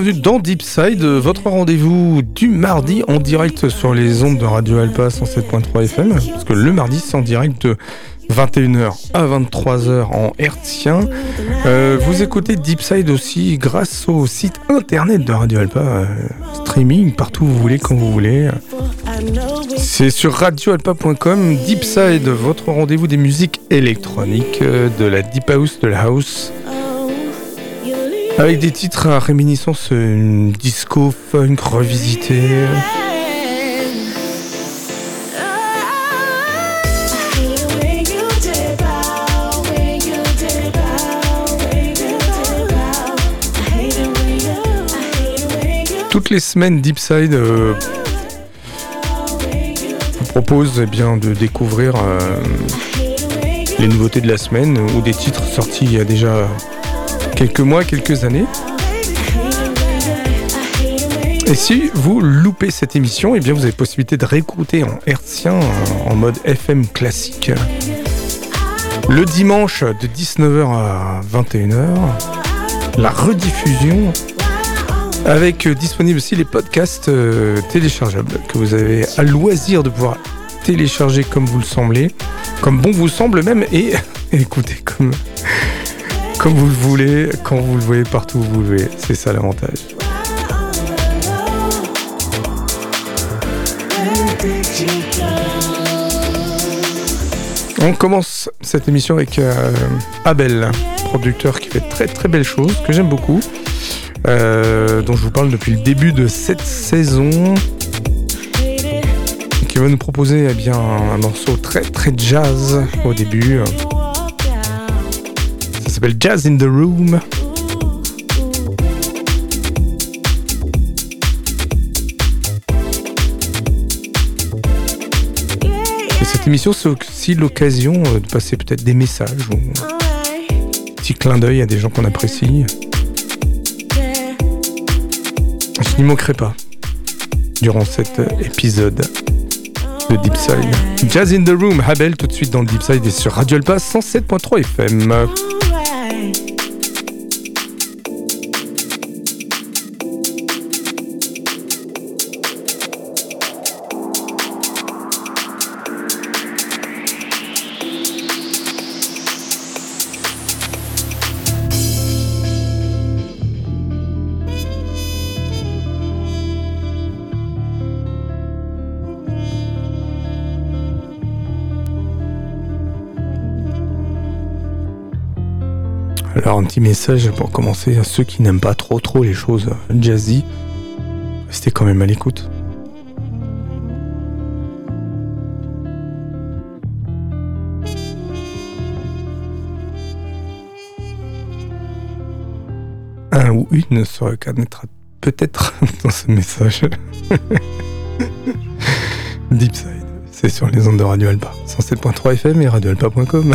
bienvenue dans Deep Side, votre rendez-vous du mardi en direct sur les ondes de Radio Alpa 107.3 FM, parce que le mardi c'est en direct de 21h à 23h en hertzien. Euh, vous écoutez Deep Side aussi grâce au site internet de Radio Alpa, euh, streaming partout où vous voulez, quand vous voulez. C'est sur radioalpa.com, Deepside, votre rendez-vous des musiques électroniques, euh, de la deep house, de la house. Avec des titres à réminiscence euh, disco, funk, revisité. Toutes les semaines, Deepside euh, propose eh bien, de découvrir euh, les nouveautés de la semaine ou des titres sortis il y a déjà quelques mois, quelques années. Et si vous loupez cette émission, eh bien vous avez possibilité de réécouter en hertzien, en mode FM classique. Le dimanche de 19h à 21h, la rediffusion avec euh, disponible aussi les podcasts euh, téléchargeables que vous avez à loisir de pouvoir télécharger comme vous le semblez, comme bon vous semble même, et écoutez comme, comme vous le voulez, quand vous le voyez partout où vous le voulez. C'est ça l'avantage. On commence cette émission avec euh, Abel, producteur qui fait très très belles choses, que j'aime beaucoup. Euh, dont je vous parle depuis le début de cette saison, qui va nous proposer eh bien, un morceau très très jazz au début. Jazz in the Room. Et cette émission, c'est aussi l'occasion euh, de passer peut-être des messages ou un petit clin d'œil à des gens qu'on apprécie. Je n'y manquerai pas durant cet épisode de Deep Side. Jazz in the Room, Habel tout de suite dans Deep Side et sur Radio Alpa 107.3 FM. night petit message pour commencer à ceux qui n'aiment pas trop trop les choses jazzy. Restez quand même à l'écoute. Un ou une se reconnaîtra peut-être dans ce message. Deepside, c'est sur les ondes de Radio Alba. 107.3 FM et radioalpa.com.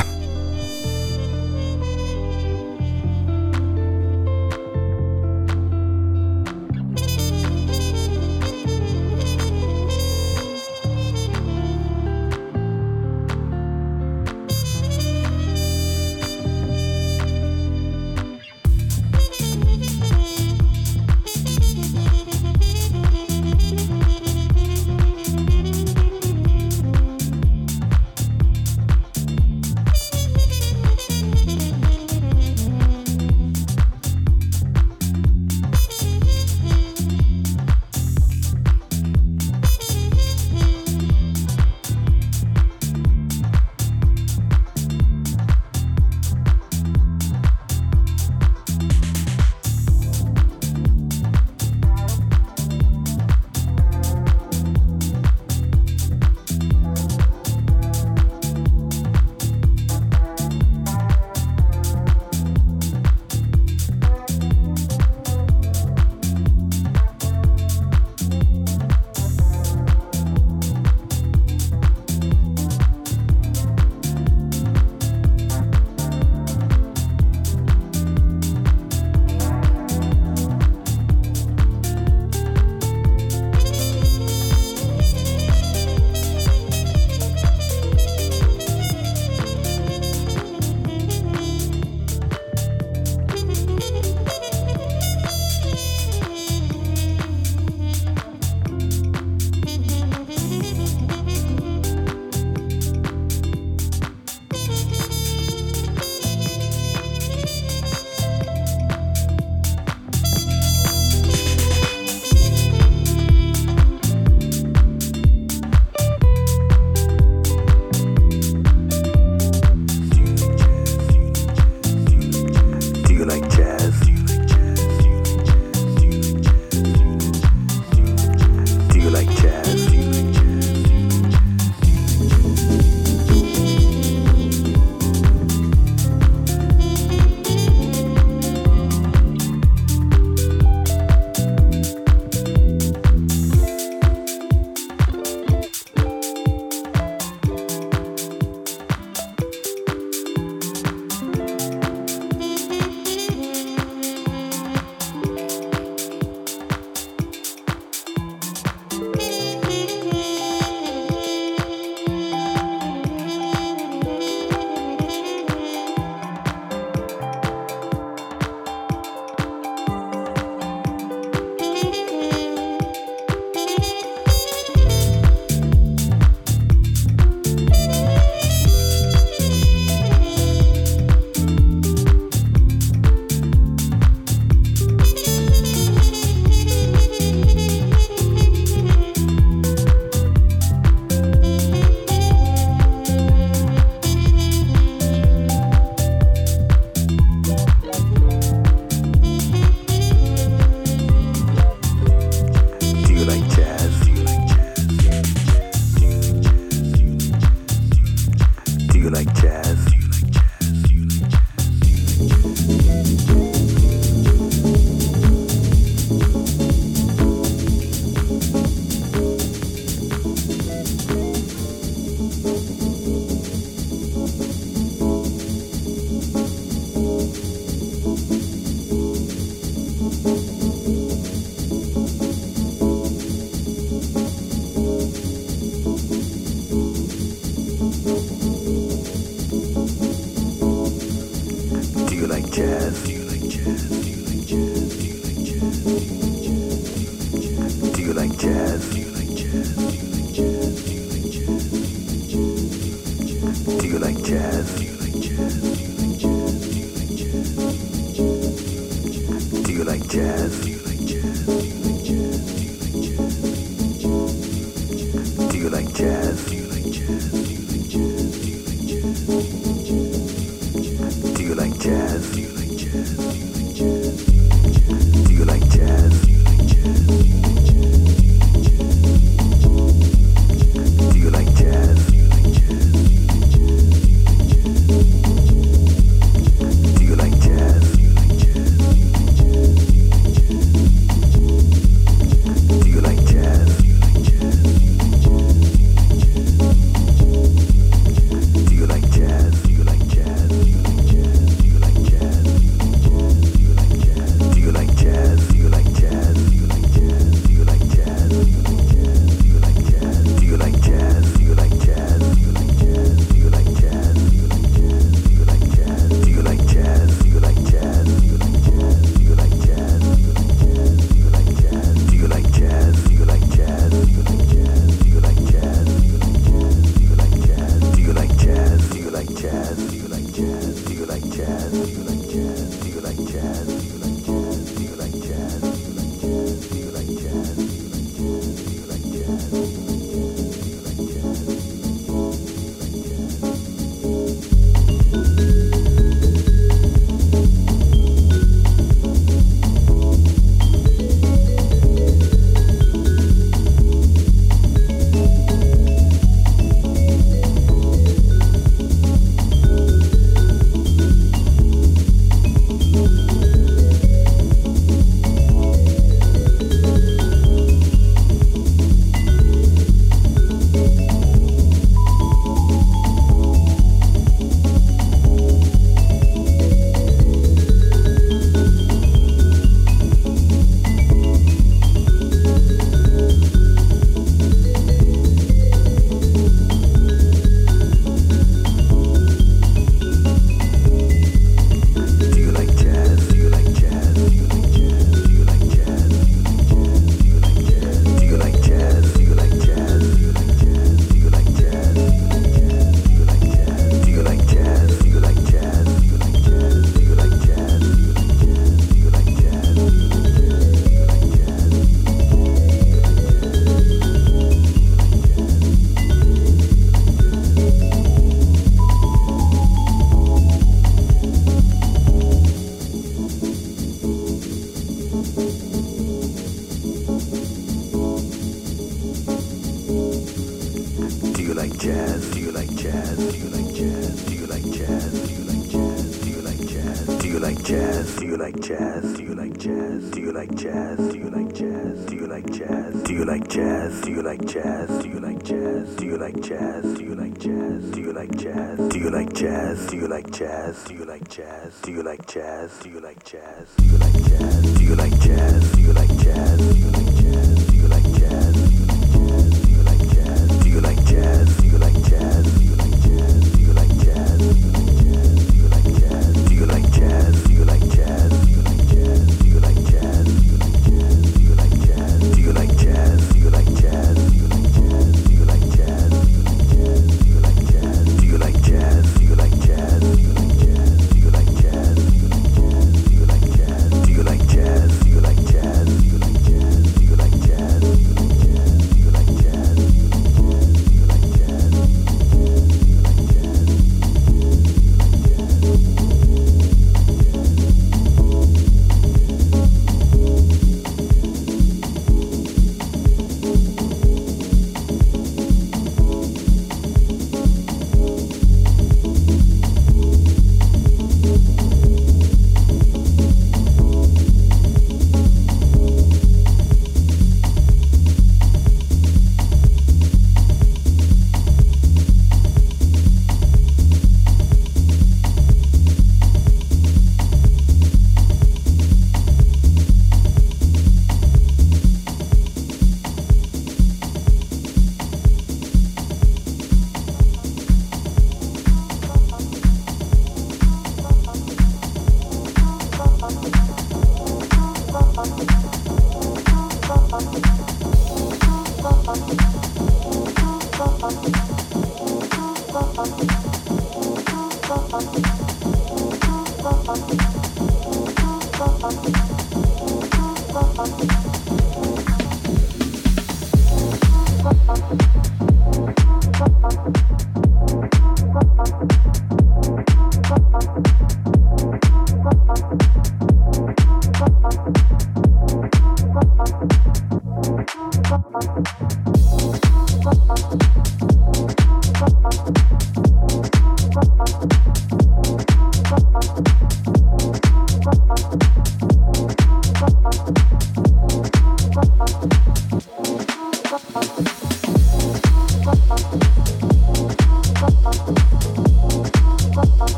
like jazz?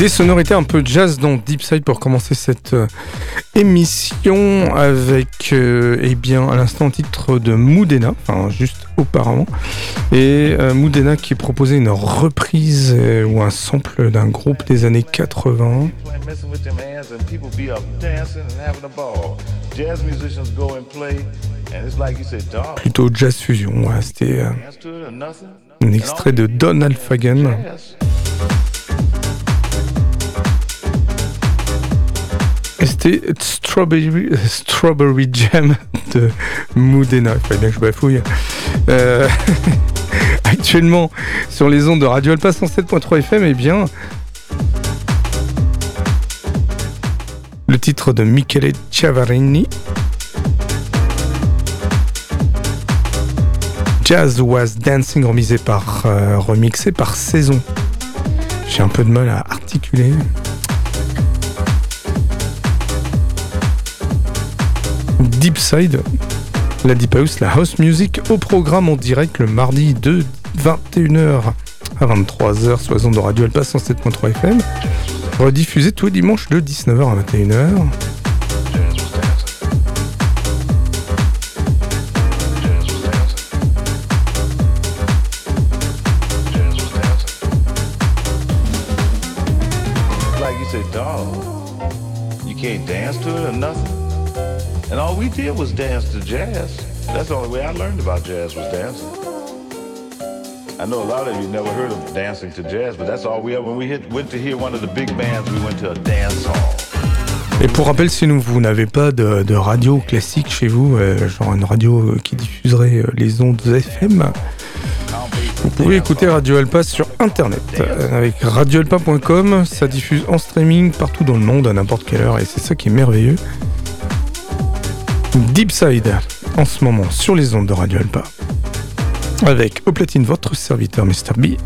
Des sonorités un peu jazz dans Deep Side pour commencer cette euh, émission avec euh, eh bien à l'instant titre de Moudena, enfin juste auparavant, et euh, Moudena qui proposait une reprise ou un sample d'un groupe des années 80. Plutôt jazz fusion, c'était un extrait de Don Alfagan. C'était Strawberry, Strawberry Jam de Moudena. Il fallait bien que je bafouille. Euh, actuellement, sur les ondes de Radio Alpa 107.3 FM, eh bien, le titre de Michele Ciavarini. Jazz Was Dancing, remisé par, euh, remixé par Saison. J'ai un peu de mal à articuler. Deep Side, la Deep House, la House Music au programme en direct le mardi de 21h à 23h sur les de Radio Alpa 107.3 FM, rediffusé tous les dimanches de 19h à 21h. you can't dance to it or nothing. And all we did was dance to jazz. That's the only way I learned about jazz was dancing. I know a lot of you never heard of dancing to jazz, but that's all we ever. When we hit, went to hear one of the big bands, we went to a dance hall. Et pour rappel, si vous n'avez pas de, de, radio classique chez vous, euh, genre une radio qui diffuserait euh, les ondes FM, vous pouvez écouter Radio Alpa sur internet euh, avec radioalpa.com. Ça diffuse en streaming partout dans le monde à n'importe quelle heure et c'est ça qui est merveilleux. Deep Side en ce moment sur les ondes de Radio Alpa. Avec au platine votre serviteur Mr. B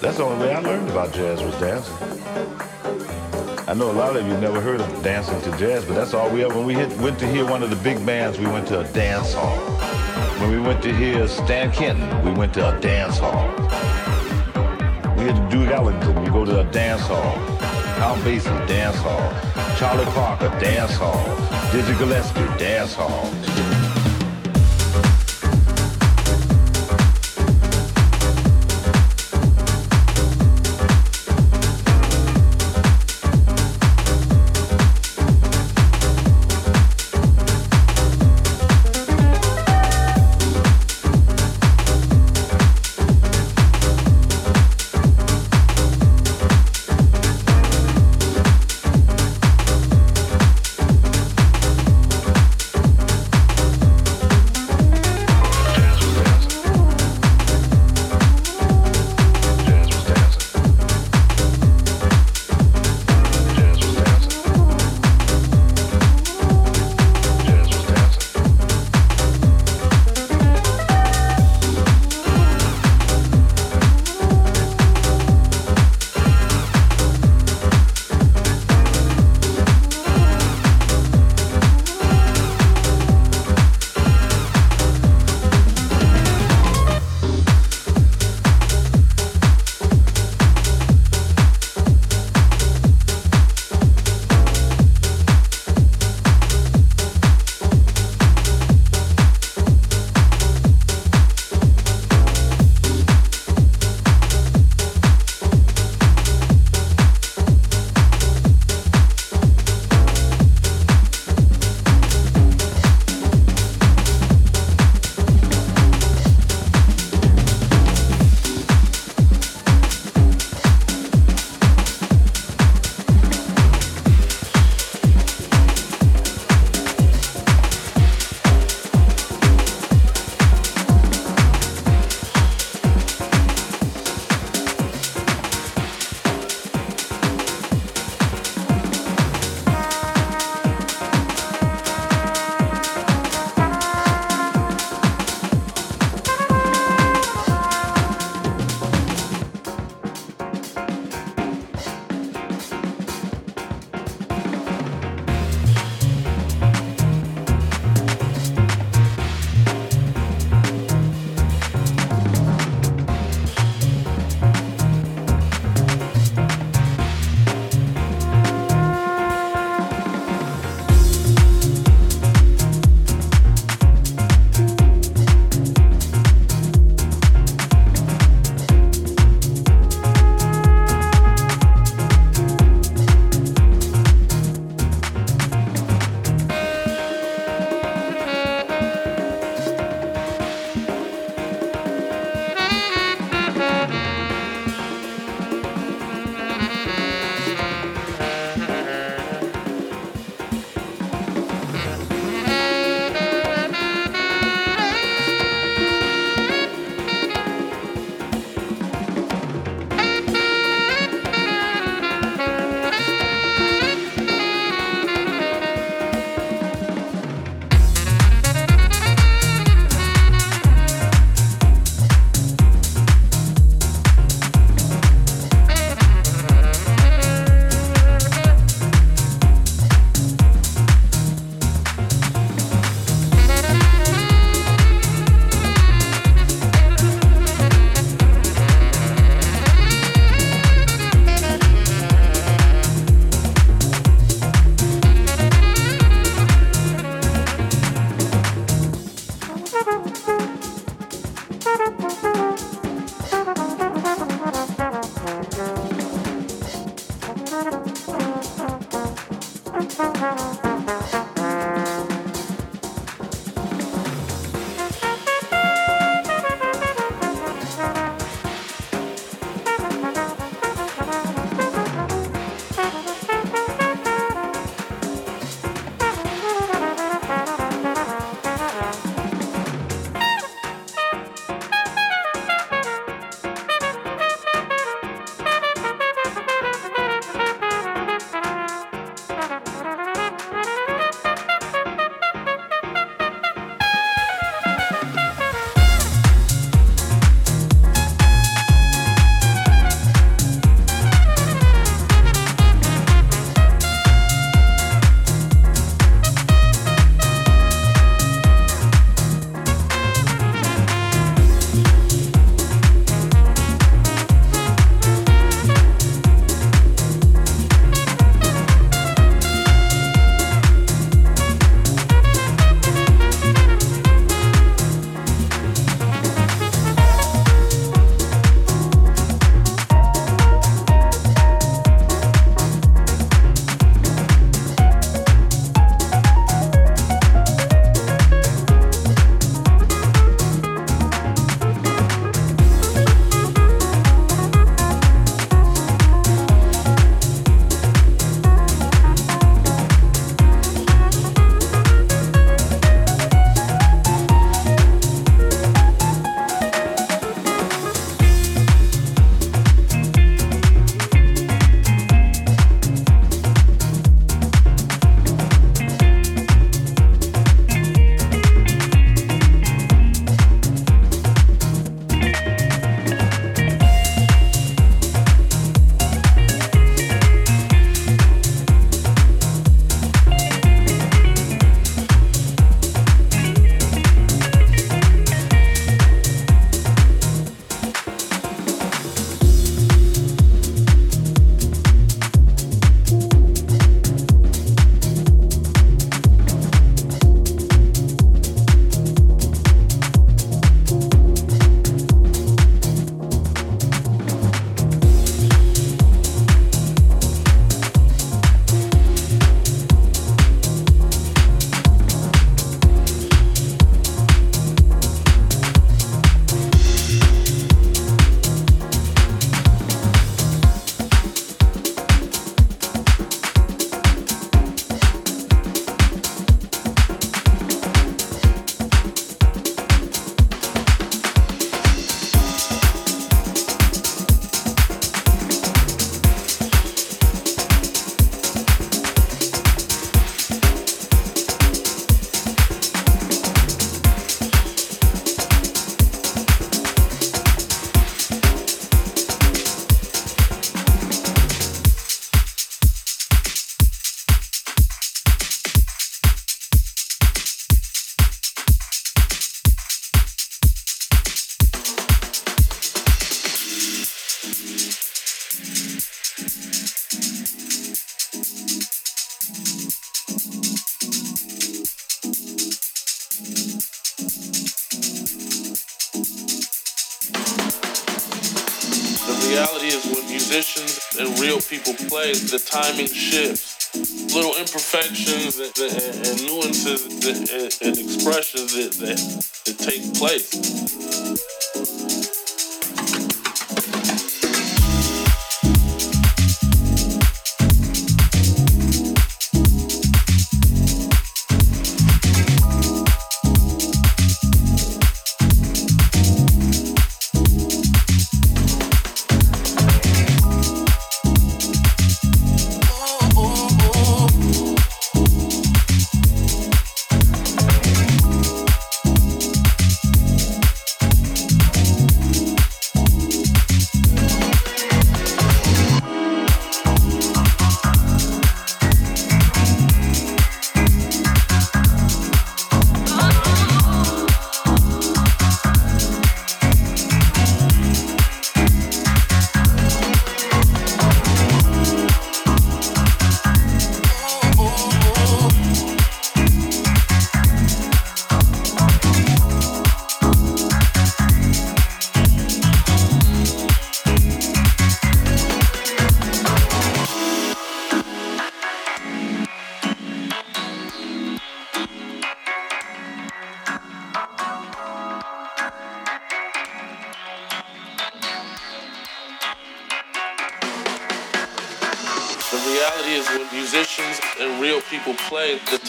That's the only way I learned about jazz was dancing. I know a lot of you never heard of dancing to jazz, but that's all we ever. When we hit, went to hear one of the big bands, we went to a dance hall. When we went to hear Stan Kenton, we went to a dance hall. We had to do Ellington, we go to a dance hall. Count Basie, dance hall. Charlie Parker, dance hall. Dizzy Gillespie, dance hall. The timing shifts.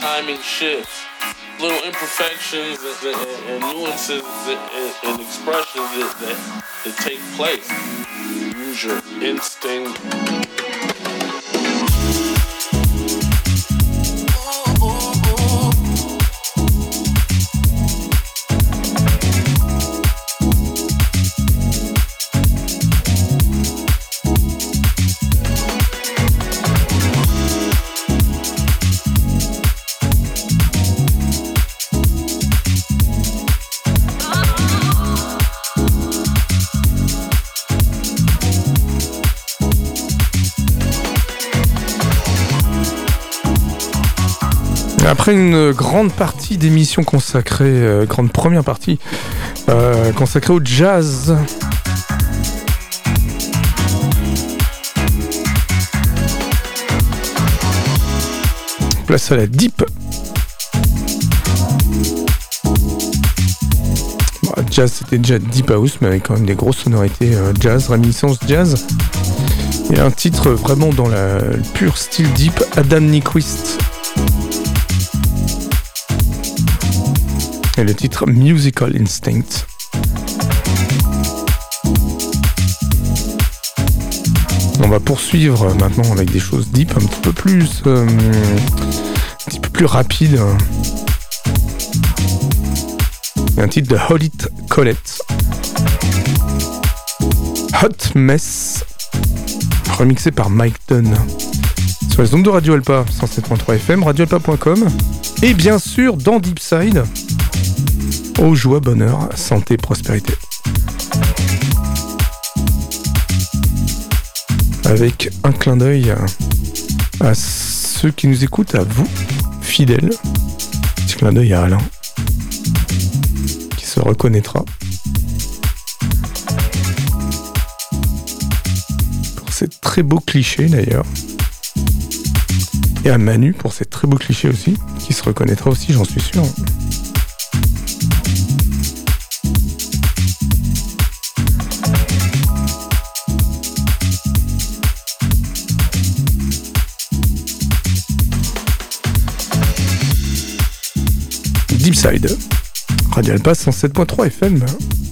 Timing shifts, little imperfections and, and, and nuances and, and expressions that, that, that take place. Use your instinct. Une grande partie d'émissions consacrée, euh, grande première partie euh, consacrée au jazz. Place à la deep. jazz, c'était déjà deep house, mais avec quand même des grosses sonorités euh, jazz, réminiscence jazz. Et un titre vraiment dans la pure style deep, Adam Nyquist. Et le titre Musical Instinct. On va poursuivre maintenant avec des choses deep, un petit peu plus, euh, un petit peu plus rapide. un titre de Holit Colette. Hot Mess, remixé par Mike Dunn. Sur les ondes de Radio Alpa, 107.3 FM, radioalpa.com. Et bien sûr, dans Deepside, Oh joie, bonheur, santé, prospérité. Avec un clin d'œil à ceux qui nous écoutent, à vous, fidèles. Petit clin d'œil à Alain, qui se reconnaîtra. Pour ces très beaux clichés d'ailleurs. Et à Manu pour ces très beaux clichés aussi, qui se reconnaîtra aussi, j'en suis sûr. Deepside. Radio Alpa 107.3 FM.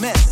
mess.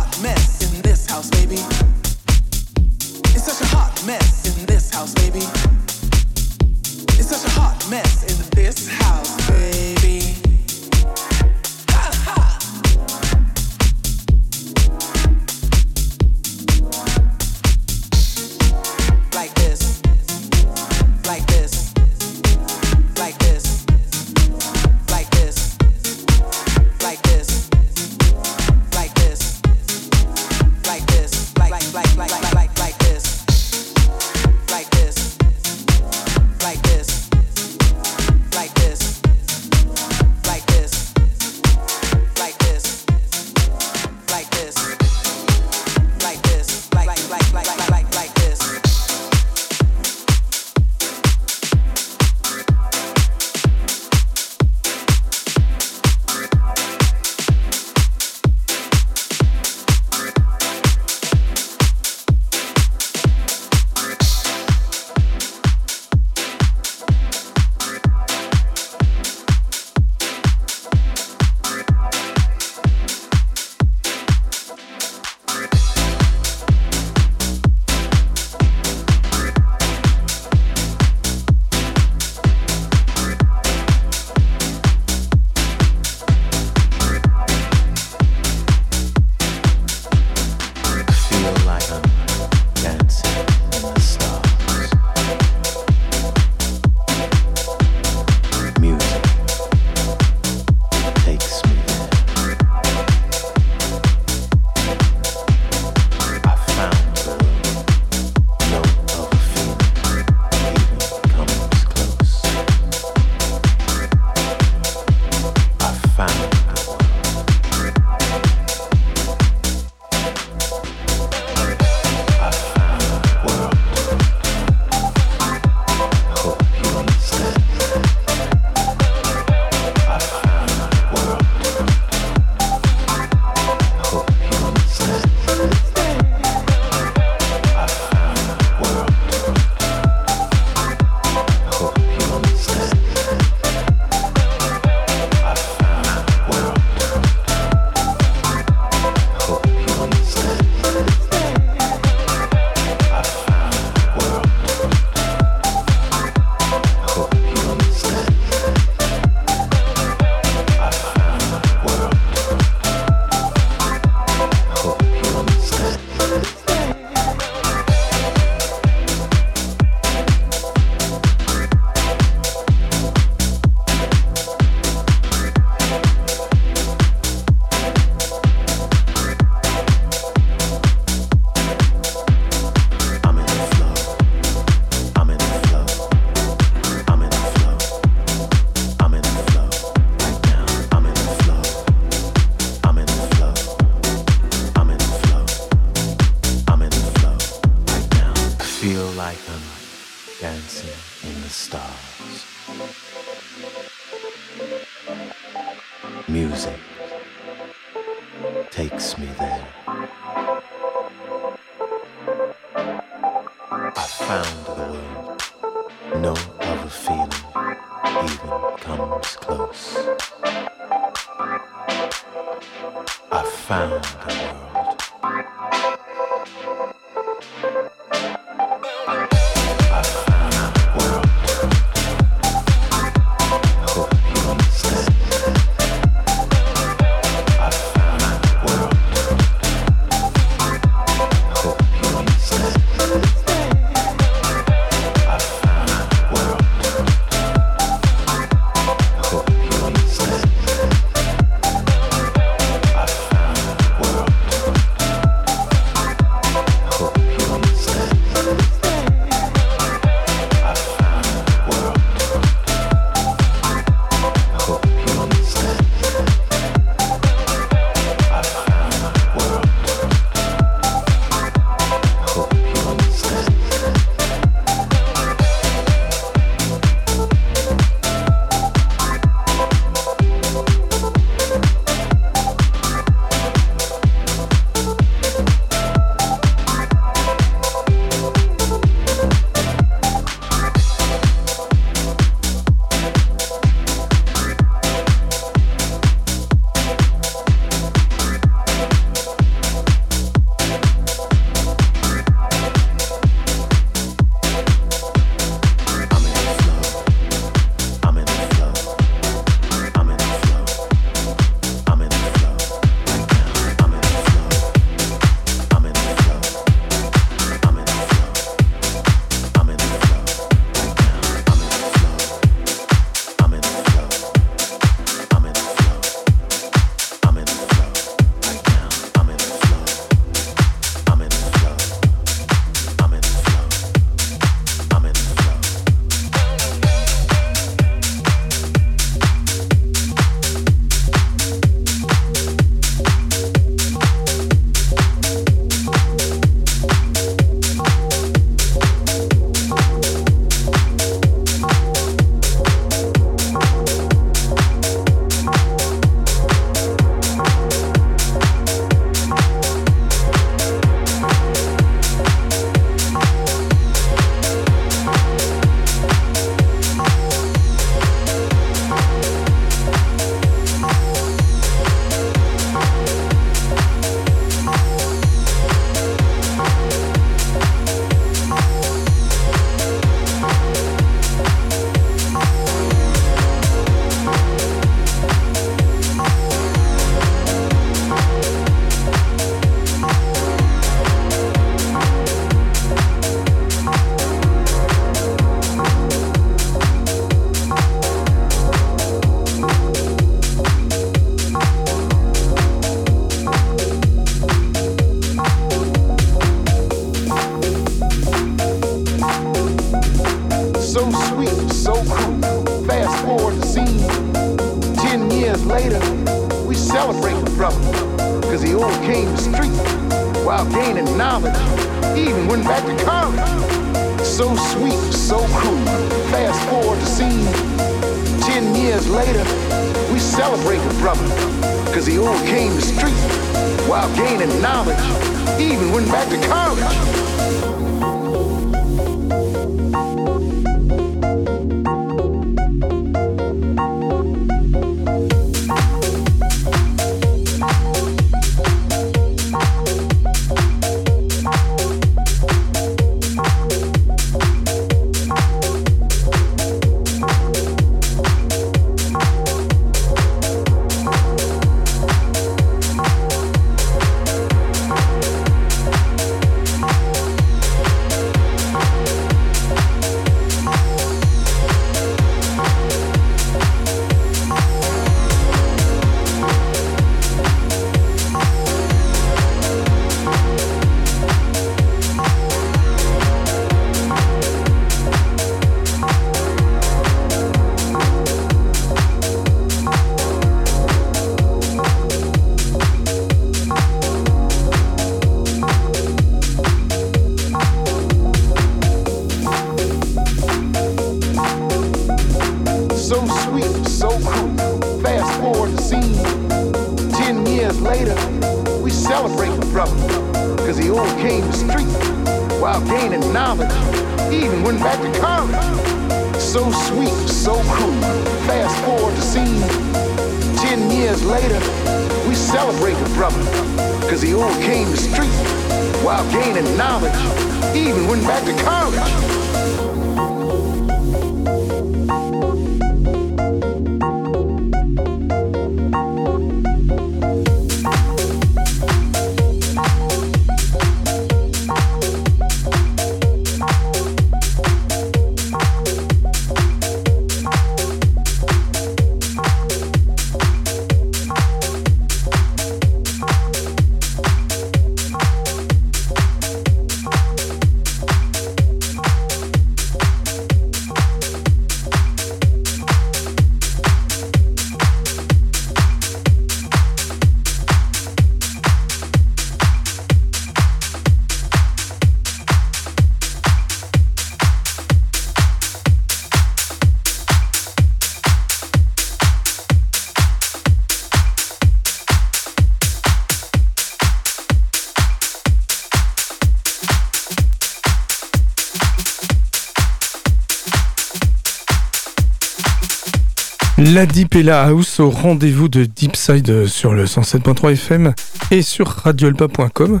La Deep et la House au rendez-vous de Deepside sur le 107.3 FM et sur radioalpa.com.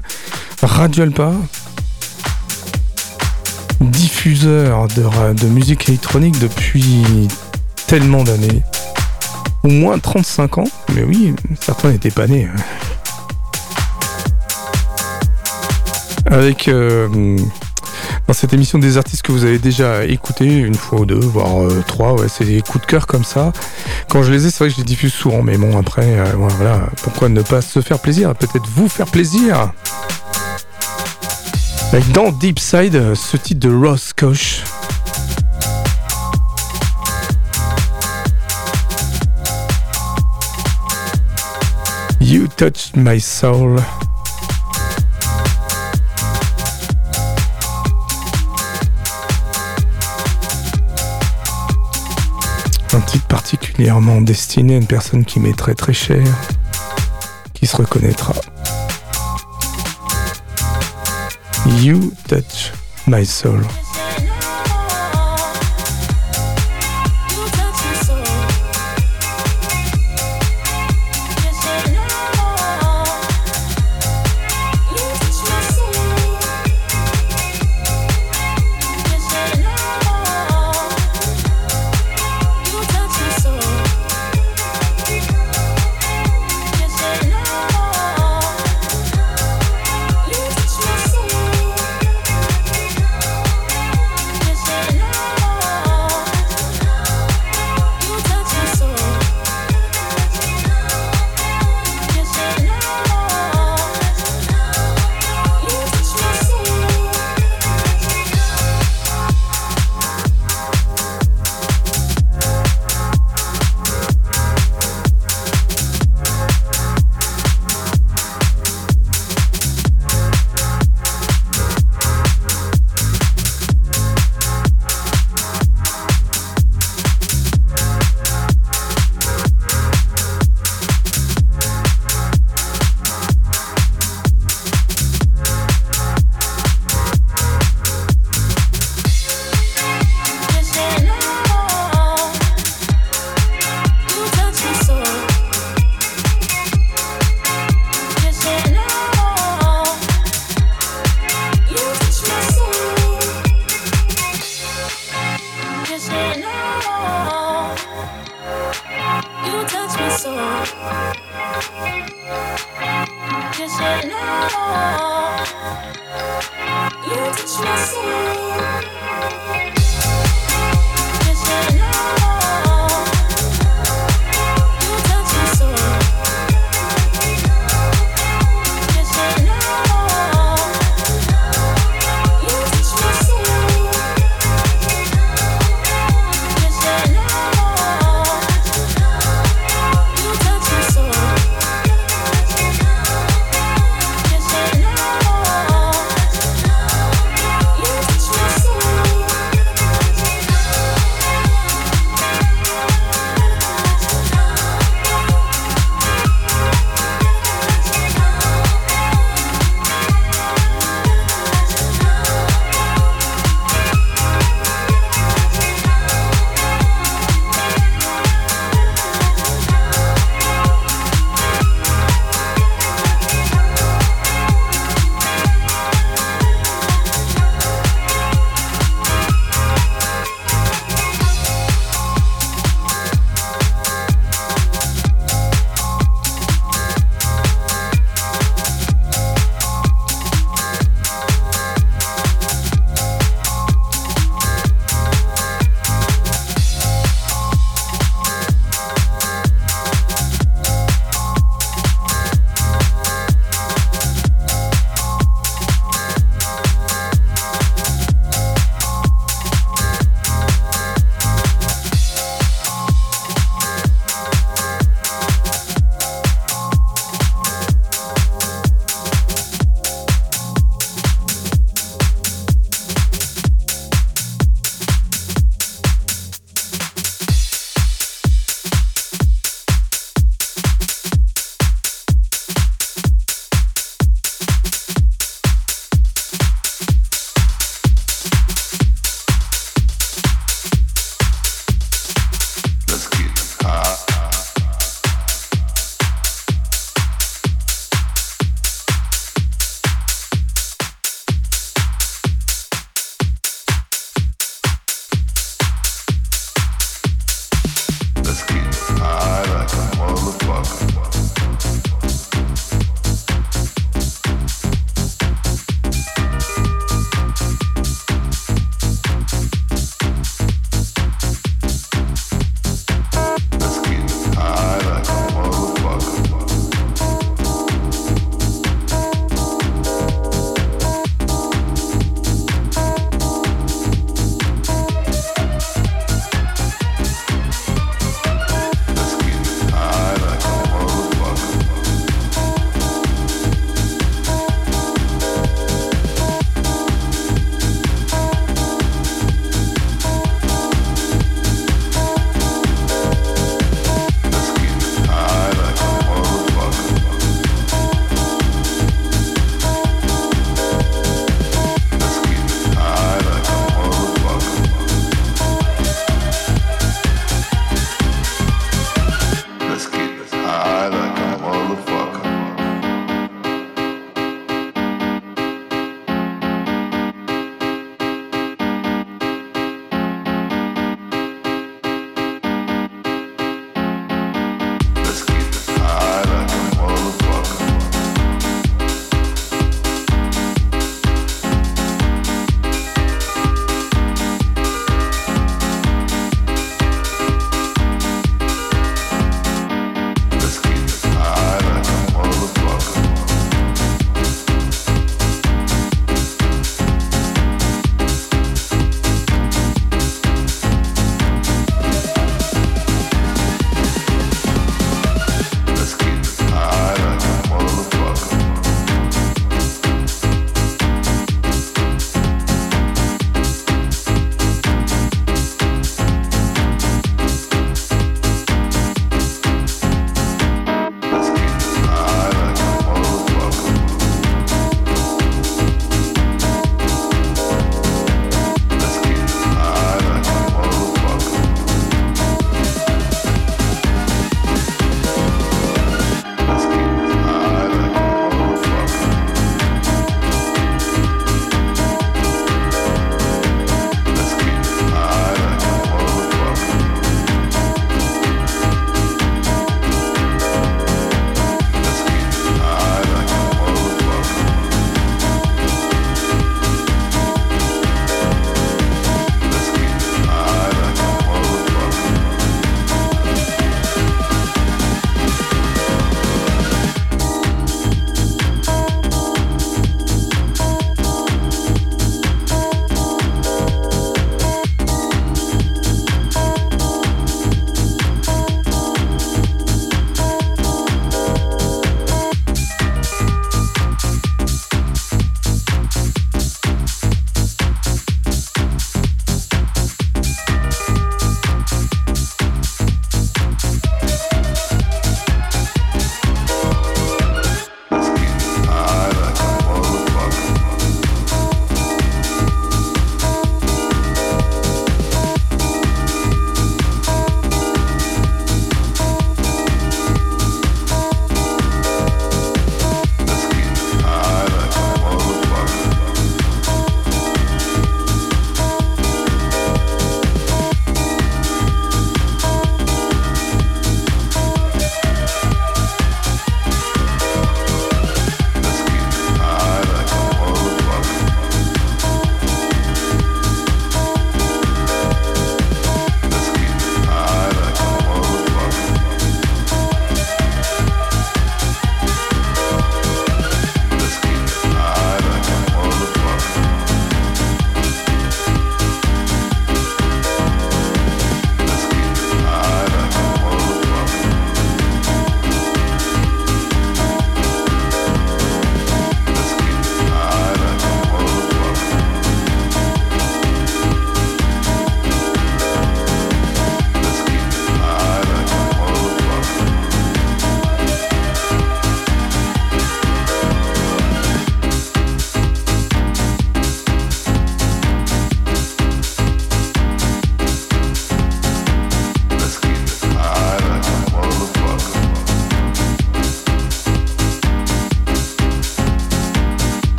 Radio Alpa, diffuseur de, musique électronique depuis tellement d'années. Au moins 35 ans, mais oui, certains n'étaient pas nés. Avec euh, dans cette émission des artistes que vous avez déjà écoutés une fois ou deux, voire euh, trois, c'est des coups de cœur comme ça. Quand je les ai, c'est vrai que je les diffuse souvent, mais bon, après, euh, voilà, pourquoi ne pas se faire plaisir? Peut-être vous faire plaisir Avec dans Deep Side, euh, ce titre de Ross Koch. You touched my soul. Un titre particulièrement destiné à une personne qui m'est très très chère, qui se reconnaîtra. You touch my soul. Yeah.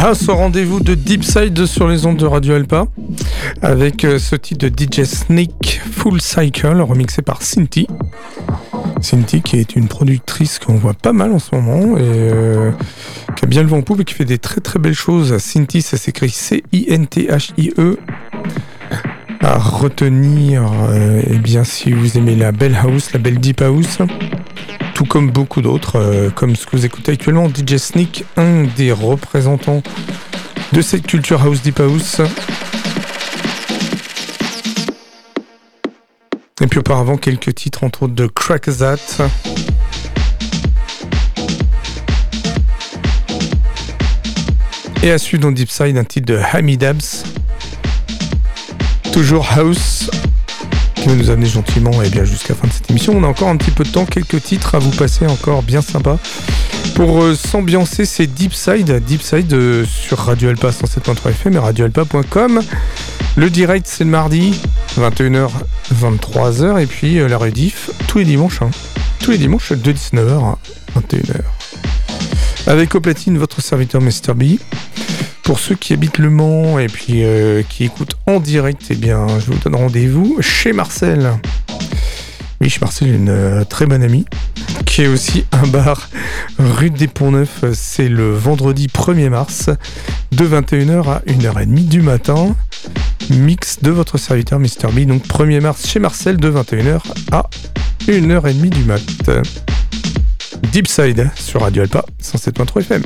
House au rendez-vous de Deep Side sur les ondes de Radio Alpa avec euh, ce titre de DJ Snake Full Cycle remixé par Cinti. Cinti qui est une productrice qu'on voit pas mal en ce moment et euh, qui a bien le vent en poupe et qui fait des très très belles choses. Cinti ça s'écrit C-I-N-T-H-I-E. À retenir, euh, eh bien si vous aimez la belle house, la belle deep house, tout comme beaucoup d'autres, euh, comme ce que vous écoutez actuellement, DJ Sneak, un des représentants de cette culture house deep house. Et puis auparavant, quelques titres, entre autres de Crack That. Et à suivre dans Deep Side, un titre de Hamidabs. Toujours house, nous amener gentiment et bien jusqu'à la fin de cette émission. On a encore un petit peu de temps, quelques titres à vous passer encore bien sympa. Pour euh, s'ambiancer, c'est Deep Side, Deep Side euh, sur Radio Alpa 107.3 FM et radioalpa.com. Le direct, c'est le mardi, 21h, 23h, et puis euh, la rediff tous les dimanches, hein. tous les dimanches de 19h à 21h. Avec au platine votre serviteur Mr. B. Pour ceux qui habitent Le Mans et puis euh, qui écoutent en direct, eh bien, je vous donne rendez-vous chez Marcel. Oui, chez Marcel, une euh, très bonne amie, qui est aussi un bar rue des Ponts-Neufs. C'est le vendredi 1er mars, de 21h à 1h30 du matin. Mix de votre serviteur Mr. B. Donc 1er mars chez Marcel, de 21h à 1h30 du mat. Deep Side sur Radio Alpa 107.3 FM.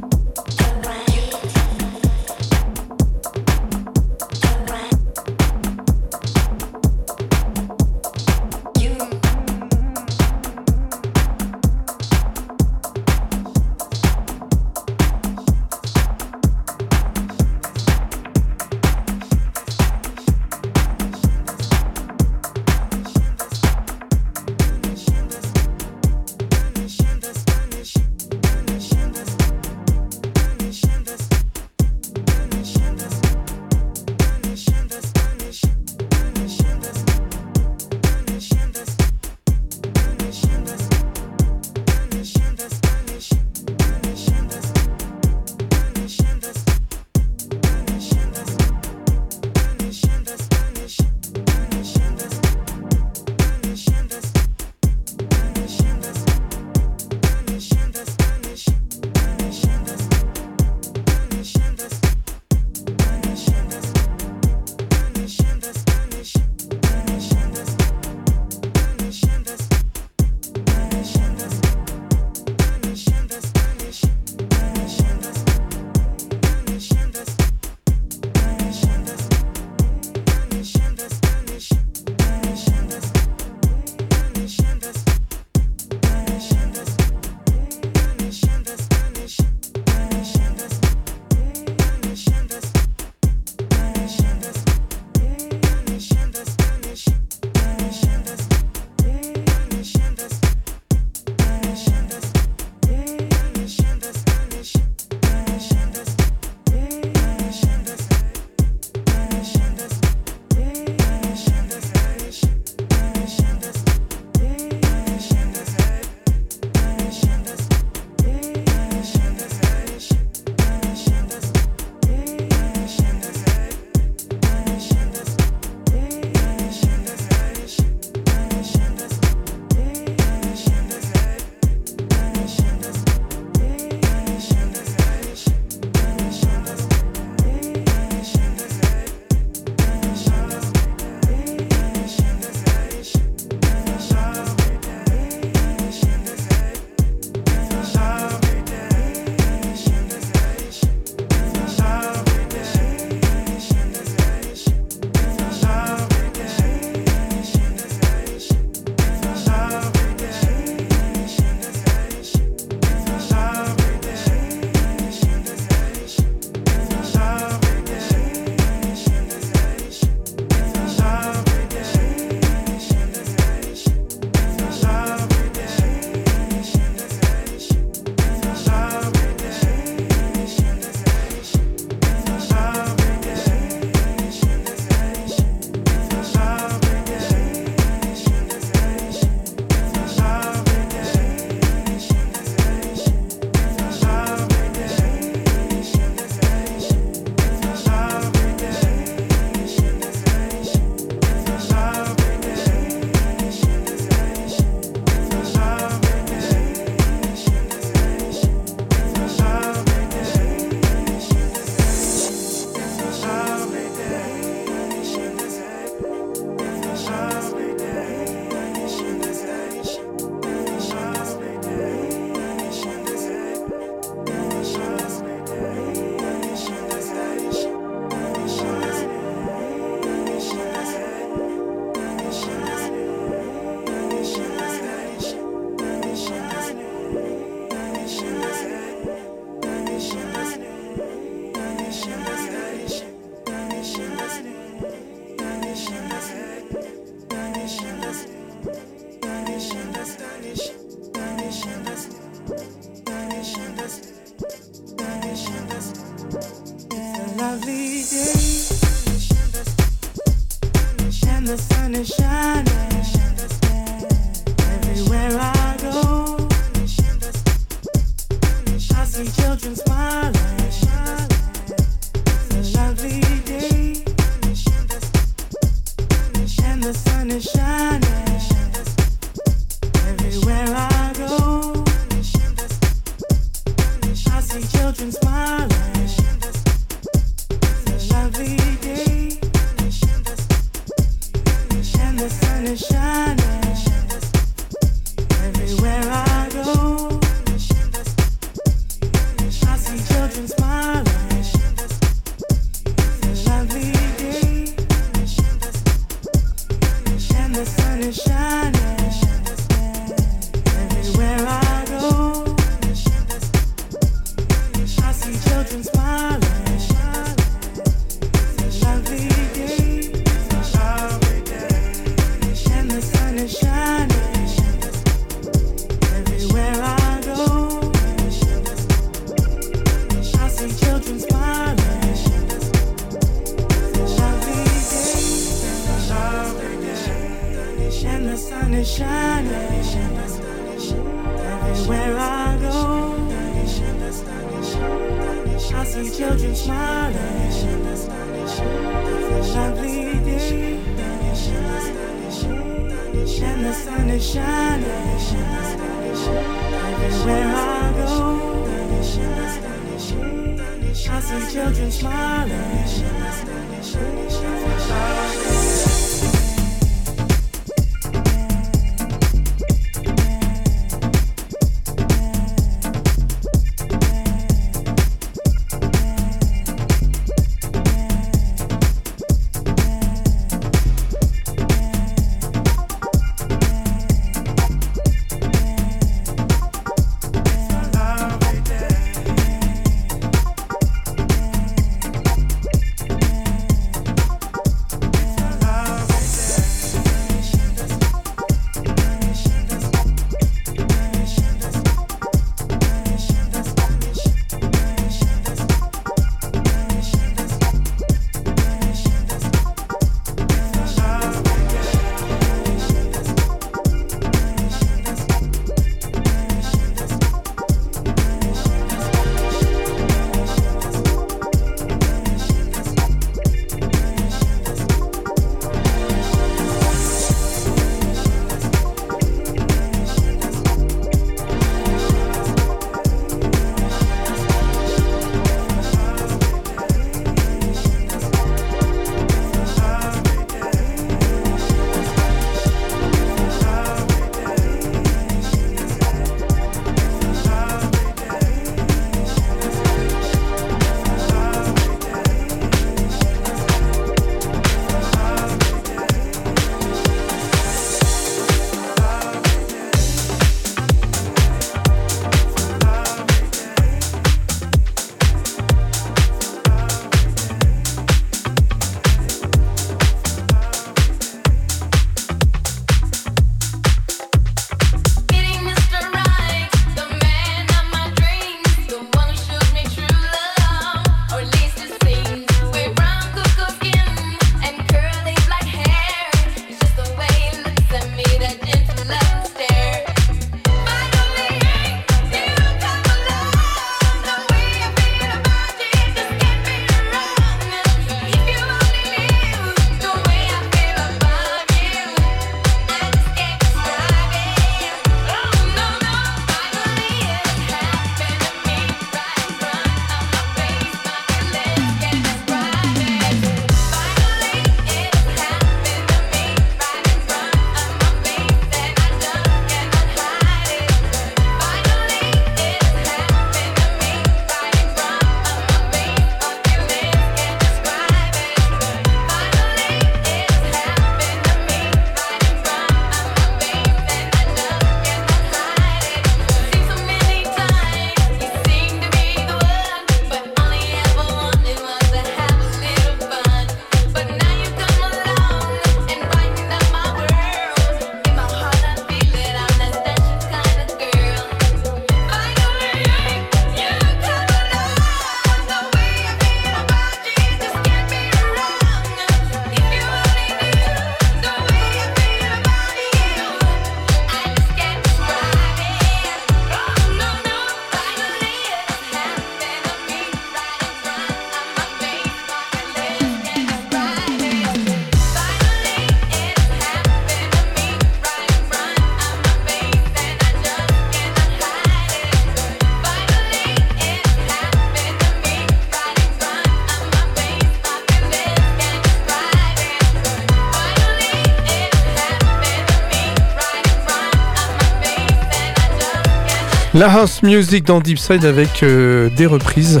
La house music dans Deep Side avec euh, des reprises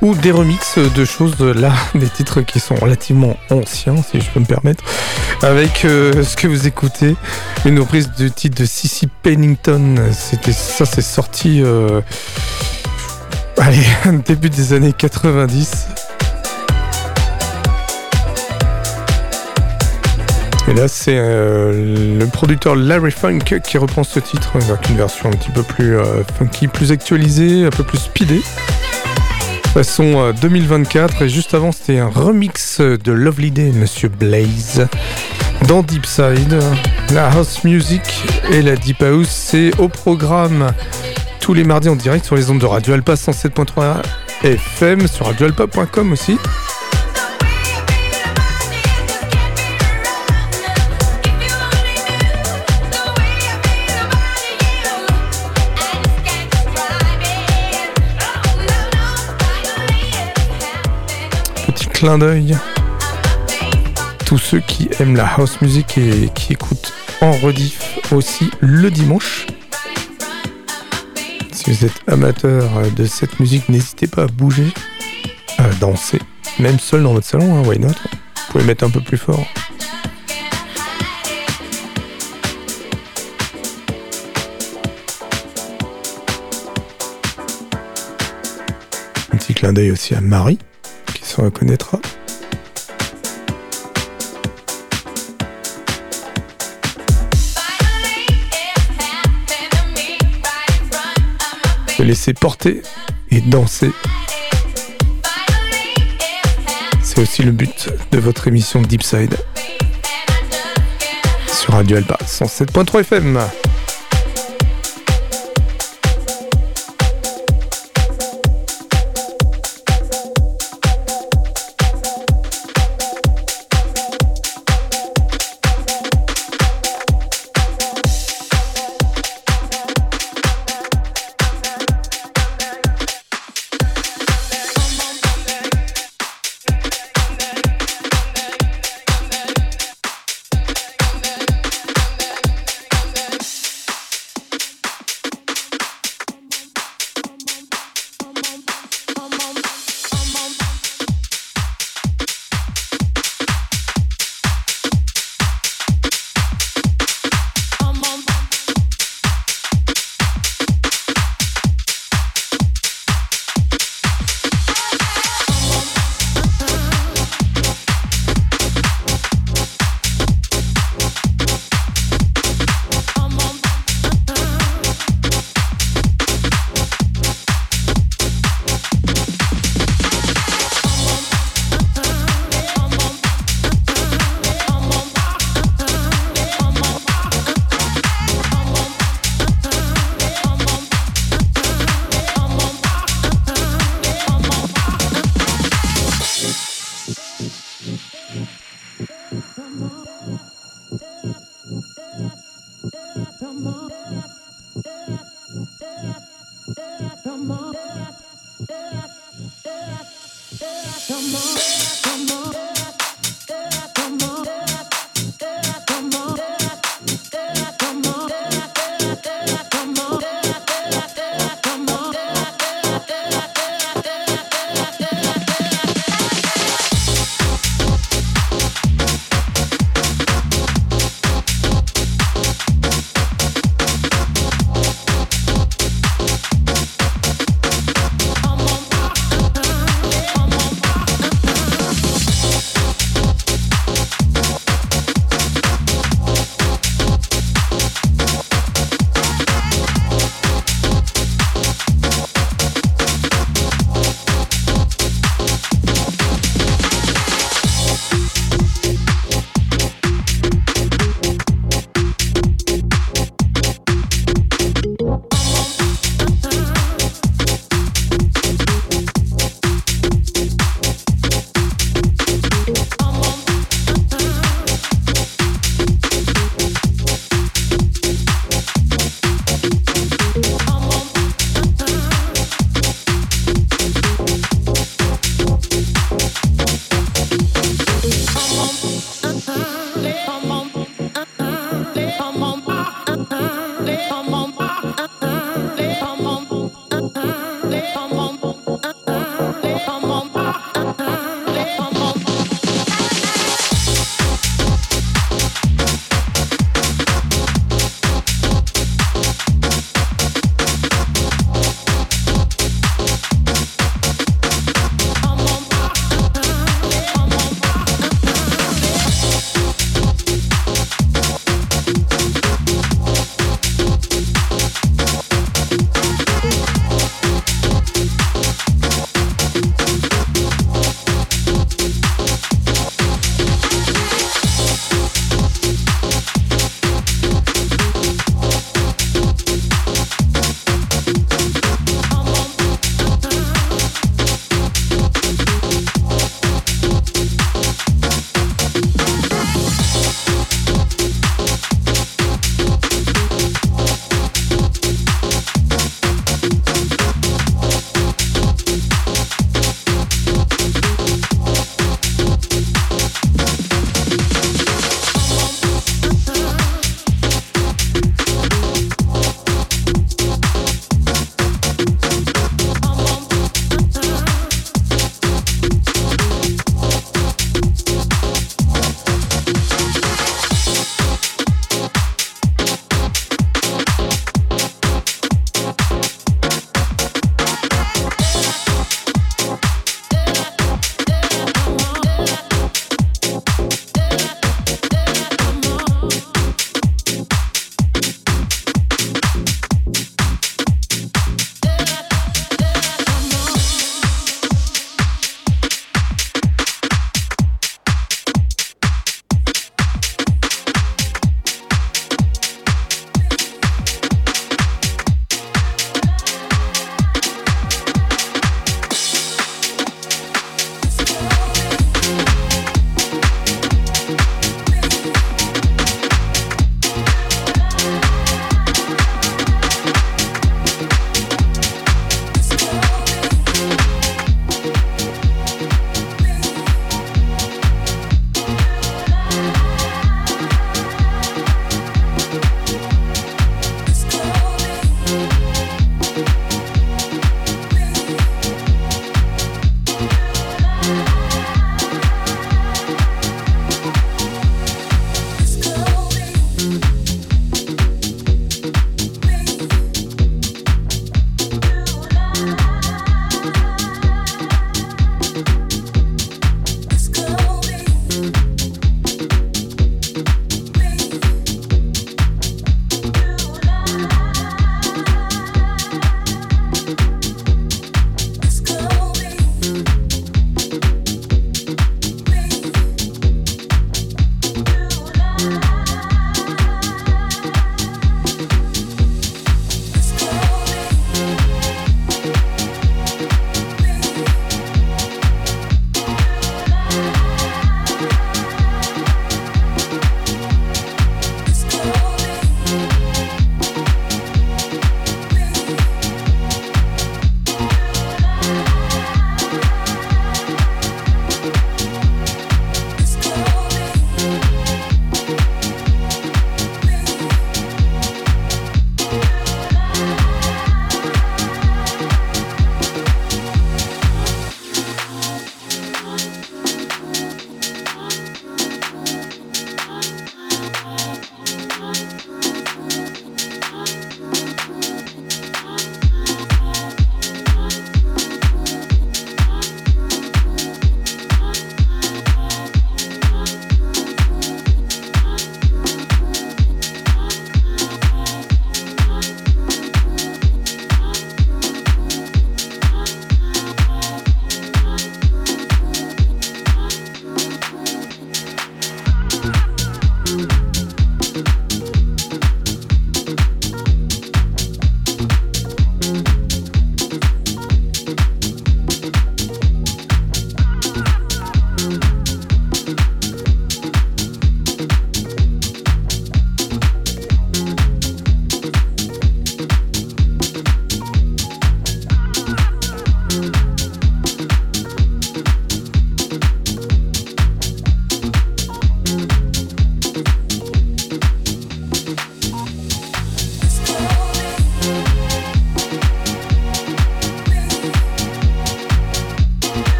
ou des remixes de choses là, des titres qui sont relativement anciens, si je peux me permettre. Avec euh, ce que vous écoutez, une reprise du titre de Sissy Pennington. C'était ça, c'est sorti. euh, début des années 90. Et là, c'est euh, le producteur Larry Funk qui reprend ce titre avec une version un petit peu plus euh, funky, plus actualisée, un peu plus speedée. Façon euh, 2024. Et juste avant, c'était un remix de Lovely Day, Monsieur Blaze. Dans Deep Side, la house music et la deep house, c'est au programme tous les mardis en direct sur les ondes de Radio Alpa 107.3 FM, sur radioalpa.com aussi. Clin d'œil. Tous ceux qui aiment la house music et qui écoutent en rediff aussi le dimanche. Si vous êtes amateur de cette musique, n'hésitez pas à bouger, à danser, même seul dans votre salon, hein, why not? Vous pouvez mettre un peu plus fort. Un petit clin d'œil aussi à Marie, se reconnaîtra. Se laisser porter et danser. C'est aussi le but de votre émission Deep Side sur Radio Alba 107.3 FM.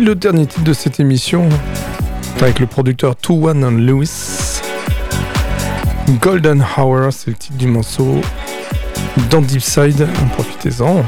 Le dernier titre de cette émission avec le producteur Two One and Lewis. Golden Hour, c'est le titre du morceau. Dans Deep Side, profitez-en.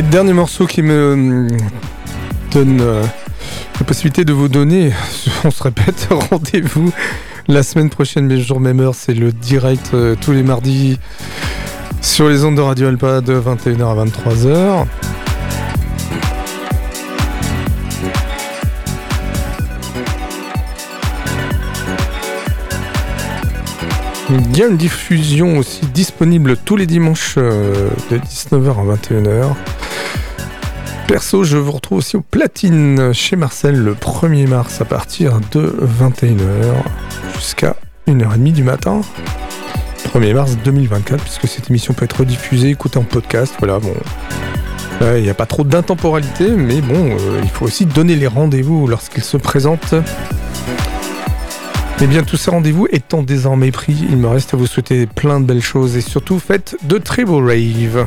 Et dernier morceau qui me euh, donne euh, la possibilité de vous donner, on se répète, rendez-vous la semaine prochaine, même jour, même heure, c'est le direct euh, tous les mardis sur les ondes de Radio Alpa de 21h à 23h. Il y a une diffusion aussi disponible tous les dimanches de 19h à 21h. Perso, je vous retrouve aussi au platine chez Marcel le 1er mars à partir de 21h jusqu'à 1h30 du matin. 1er mars 2024, puisque cette émission peut être rediffusée, écoutée en podcast. Voilà, bon. Il n'y a pas trop d'intemporalité, mais bon, euh, il faut aussi donner les rendez-vous lorsqu'ils se présentent. Eh bien, tous ces rendez-vous étant désormais pris, il me reste à vous souhaiter plein de belles choses et surtout faites de très beaux raves.